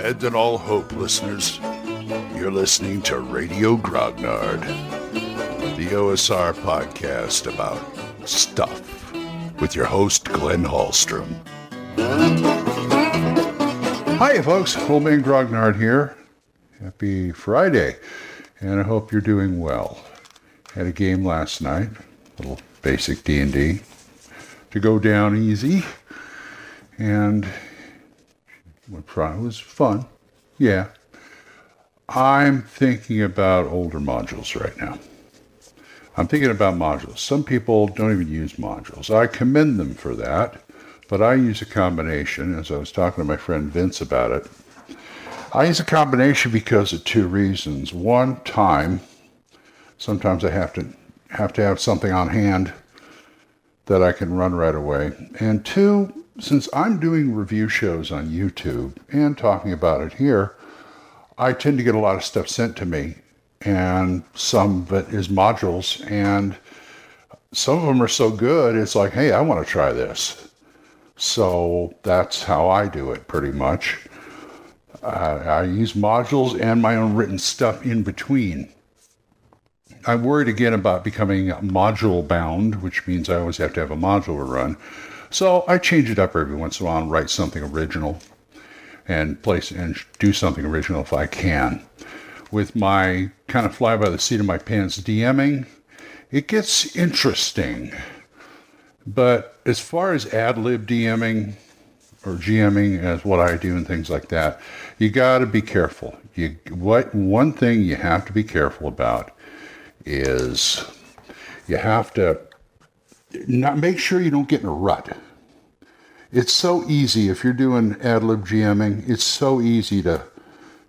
Abandon all hope, listeners. You're listening to Radio Grognard, the OSR podcast about stuff, with your host, Glenn Hallstrom. Hi, folks. Old Man Grognard here. Happy Friday, and I hope you're doing well. Had a game last night, little basic D&D, to go down easy, and it was fun. Yeah. I'm thinking about older modules right now. I'm thinking about modules. Some people don't even use modules. I commend them for that, but I use a combination, as I was talking to my friend Vince about it. I use a combination because of two reasons. One, time. Sometimes I have to have to have something on hand that I can run right away. And two, since I'm doing review shows on YouTube and talking about it here, I tend to get a lot of stuff sent to me, and some of it is modules, and some of them are so good, it's like, hey, I want to try this. So that's how I do it pretty much. I use modules and my own written stuff in between. I'm worried again about becoming module bound, which means I always have to have a module to run. So I change it up every once in a while and write something original and place and do something original if I can. With my kind of fly by the seat of my pants DMing, it gets interesting. But as far as ad lib DMing or GMing as what I do and things like that, you got to be careful. You what one thing you have to be careful about is you have to not make sure you don't get in a rut. It's so easy if you're doing ad lib GMing. It's so easy to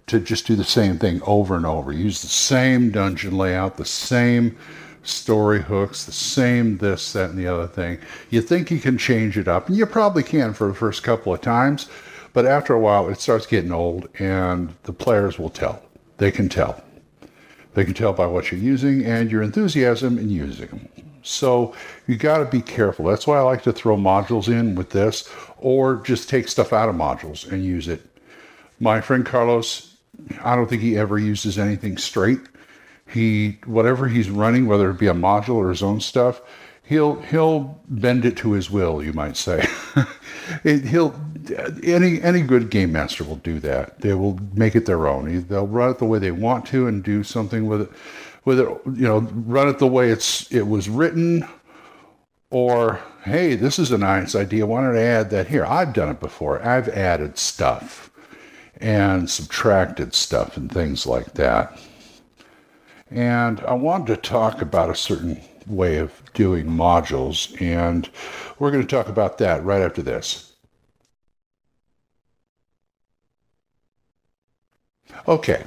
to just do the same thing over and over. Use the same dungeon layout, the same story hooks, the same this, that, and the other thing. You think you can change it up, and you probably can for the first couple of times, but after a while, it starts getting old, and the players will tell. They can tell. They can tell by what you're using and your enthusiasm in using them. So you got to be careful. That's why I like to throw modules in with this or just take stuff out of modules and use it. My friend Carlos, I don't think he ever uses anything straight. He whatever he's running, whether it be a module or his own stuff, he'll he'll bend it to his will, you might say. it, he'll any any good game master will do that. They will make it their own. They'll run it the way they want to and do something with it it, you know, run it the way it's it was written, or hey, this is a nice idea. Why don't I add that here? I've done it before. I've added stuff and subtracted stuff and things like that. And I wanted to talk about a certain way of doing modules, and we're going to talk about that right after this. Okay,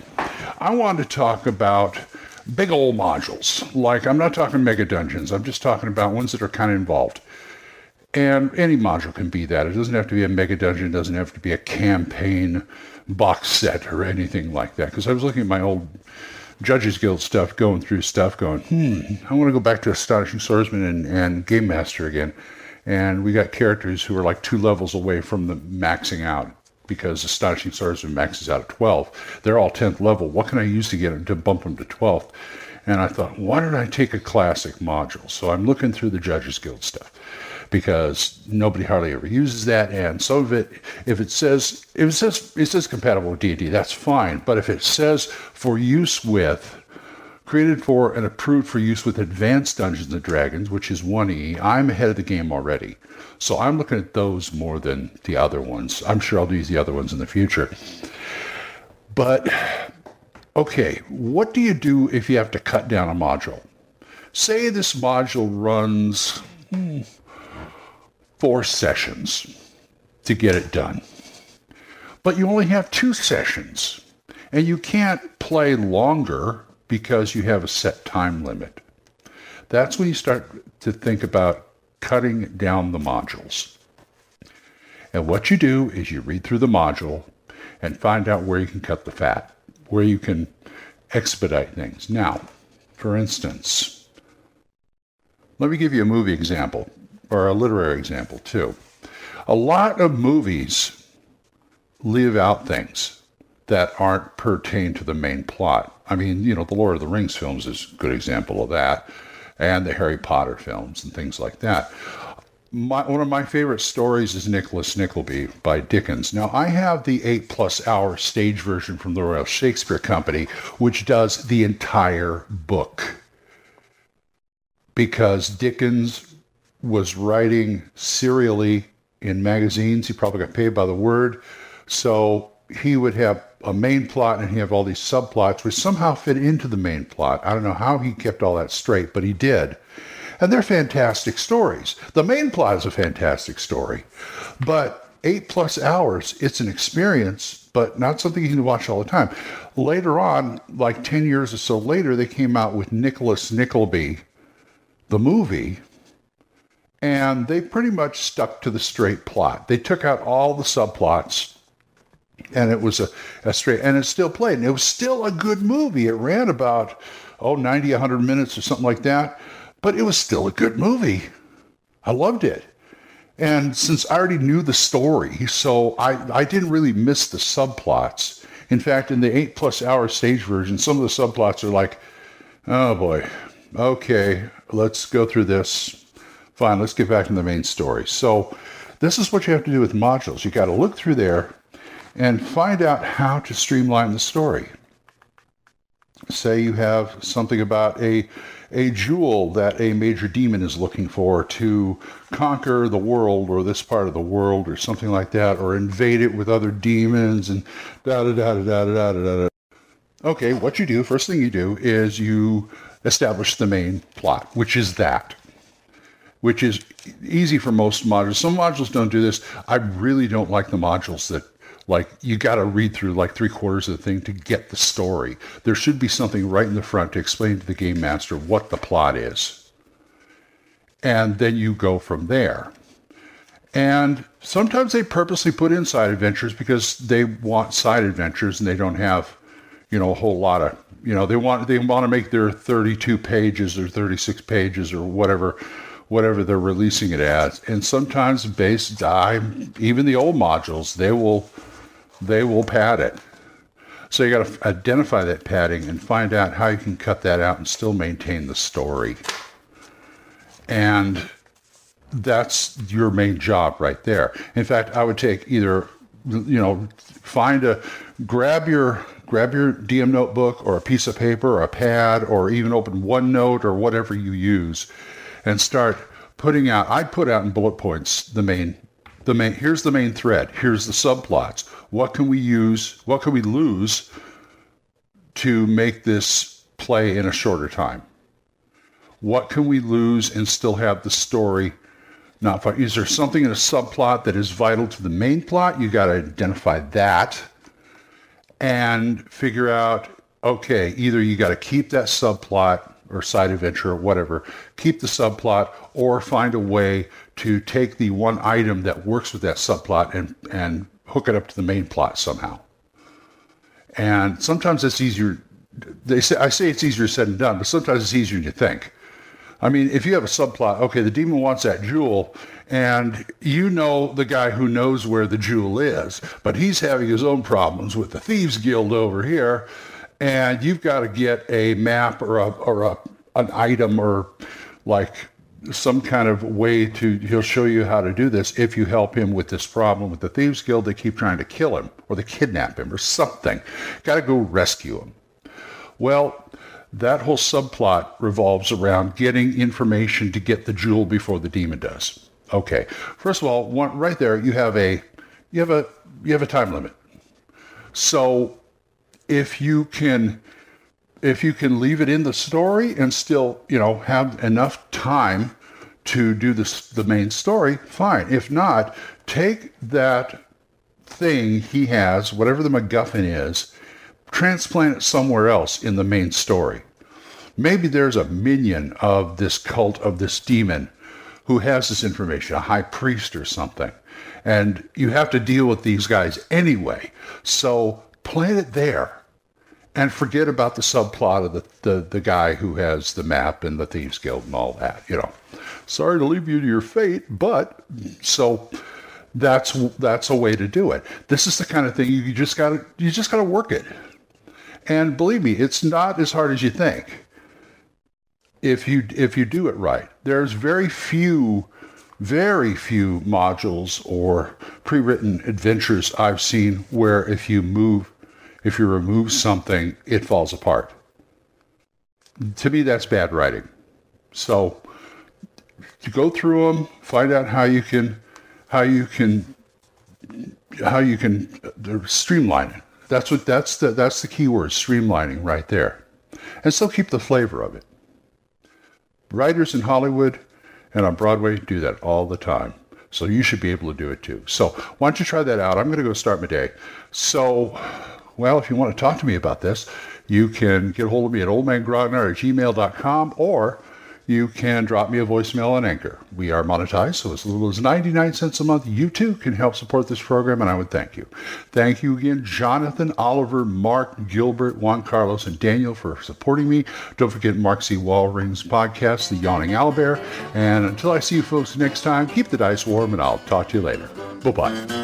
I want to talk about big old modules. Like, I'm not talking mega dungeons, I'm just talking about ones that are kind of involved. And any module can be that. It doesn't have to be a mega dungeon, it doesn't have to be a campaign box set or anything like that. Because I was looking at my old Judges Guild stuff, going through stuff, going, hmm, I want to go back to Astonishing Swordsman and, and Game Master again. And we got characters who are like two levels away from the maxing out because Astonishing Swordsman maxes out of 12. They're all 10th level. What can I use to get them to bump them to 12th? And I thought, why don't I take a classic module? So I'm looking through the Judges Guild stuff because nobody hardly ever uses that. And some of it, if it says if it says it says compatible with D&D, that's fine. But if it says for use with created for and approved for use with advanced Dungeons and Dragons, which is 1E, I'm ahead of the game already. So I'm looking at those more than the other ones. I'm sure I'll use the other ones in the future. But okay, what do you do if you have to cut down a module? Say this module runs hmm, four sessions to get it done, but you only have two sessions, and you can't play longer because you have a set time limit. That's when you start to think about cutting down the modules. And what you do is you read through the module and find out where you can cut the fat, where you can expedite things. Now, for instance, let me give you a movie example or a literary example too. A lot of movies leave out things. That aren't pertain to the main plot. I mean, you know, the Lord of the Rings films is a good example of that, and the Harry Potter films and things like that. My, one of my favorite stories is Nicholas Nickleby by Dickens. Now, I have the eight plus hour stage version from the Royal Shakespeare Company, which does the entire book. Because Dickens was writing serially in magazines, he probably got paid by the word. So he would have a main plot and he have all these subplots which somehow fit into the main plot. I don't know how he kept all that straight, but he did. And they're fantastic stories. The main plot is a fantastic story. But eight plus hours, it's an experience, but not something you can watch all the time. Later on, like 10 years or so later, they came out with Nicholas Nickleby, the movie, and they pretty much stuck to the straight plot. They took out all the subplots and it was a, a straight and it still played. And it was still a good movie. It ran about oh 90 100 minutes or something like that. But it was still a good movie. I loved it. And since i already knew the story so i, I didn't really miss the subplots. In fact in the eight plus hour stage version some of the subplots are like oh boy. Okay let's go through this. Fine let's get back to the main story. So this is what you have to do with modules. You got to look through there and find out how to streamline the story. Say you have something about a a jewel that a major demon is looking for to conquer the world or this part of the world or something like that, or invade it with other demons and da da da da da da da da. Okay, what you do, first thing you do is you establish the main plot, which is that, which is easy for most modules. Some modules don't do this. I really don't like the modules that like you got to read through like three quarters of the thing to get the story. There should be something right in the front to explain to the game master what the plot is. And then you go from there. And sometimes they purposely put in side adventures because they want side adventures and they don't have, you know, a whole lot of, you know, they want they want to make their 32 pages or 36 pages or whatever whatever they're releasing it as. And sometimes based I even the old modules, they will they will pad it. So you got to identify that padding and find out how you can cut that out and still maintain the story. And that's your main job right there. In fact, I would take either you know find a grab your grab your DM notebook or a piece of paper or a pad or even open OneNote or whatever you use and start putting out I put out in bullet points the main the main here's the main thread here's the subplots. What can we use what can we lose to make this play in a shorter time? What can we lose and still have the story not is there something in a subplot that is vital to the main plot? You got to identify that and figure out okay either you got to keep that subplot or side adventure or whatever keep the subplot or find a way to take the one item that works with that subplot and, and hook it up to the main plot somehow. And sometimes it's easier. They say I say it's easier said than done, but sometimes it's easier than you think. I mean, if you have a subplot, okay, the demon wants that jewel, and you know the guy who knows where the jewel is, but he's having his own problems with the thieves guild over here, and you've got to get a map or a or a an item or like some kind of way to he'll show you how to do this if you help him with this problem with the thieves guild. They keep trying to kill him or they kidnap him or something. Got to go rescue him. Well that whole subplot revolves around getting information to get the jewel before the demon does. Okay. First of all one, right there you have a you have a you have a time limit. So if you can if you can leave it in the story and still, you know, have enough time to do this, the main story, fine. If not, take that thing he has, whatever the MacGuffin is, transplant it somewhere else in the main story. Maybe there's a minion of this cult of this demon who has this information, a high priest or something. And you have to deal with these guys anyway. So plant it there and forget about the subplot of the, the, the guy who has the map and the Thieves Guild and all that, you know. Sorry to leave you to your fate, but so that's that's a way to do it. This is the kind of thing you just got to you just got to work it. And believe me, it's not as hard as you think. If you if you do it right, there's very few very few modules or pre-written adventures I've seen where if you move if you remove something, it falls apart. To me, that's bad writing. So to go through them, find out how you can how you can how you can uh, streamline it. That's what that's the that's the key word, streamlining right there. And still keep the flavor of it. Writers in Hollywood and on Broadway do that all the time. So you should be able to do it too. So why don't you try that out? I'm going to go start my day. So, well, if you want to talk to me about this, you can get a hold of me at oldmangrognard at gmail.com or you can drop me a voicemail on Anchor. We are monetized, so as little as 99 cents a month, you too can help support this program, and I would thank you. Thank you again, Jonathan, Oliver, Mark, Gilbert, Juan Carlos, and Daniel for supporting me. Don't forget Mark C. Walring's podcast, The Yawning Owlbear. And until I see you folks next time, keep the dice warm, and I'll talk to you later. Bye-bye.